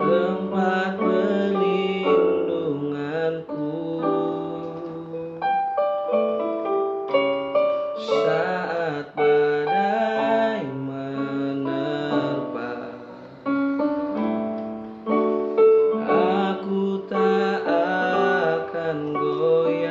tempat yeah. saat badai menerpa aku tak akan goyah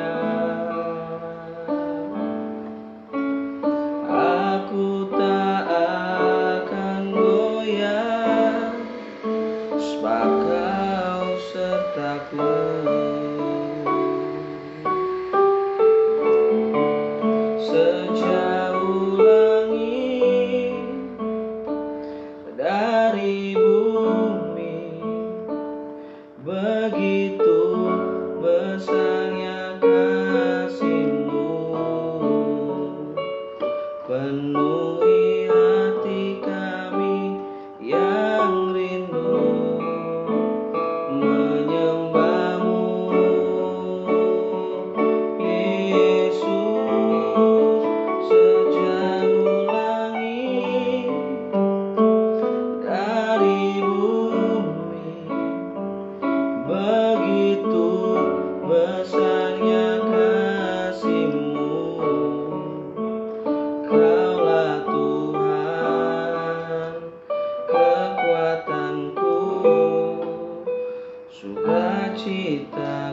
dari bumi. Begitu besarnya kasihmu. Penuhi चिता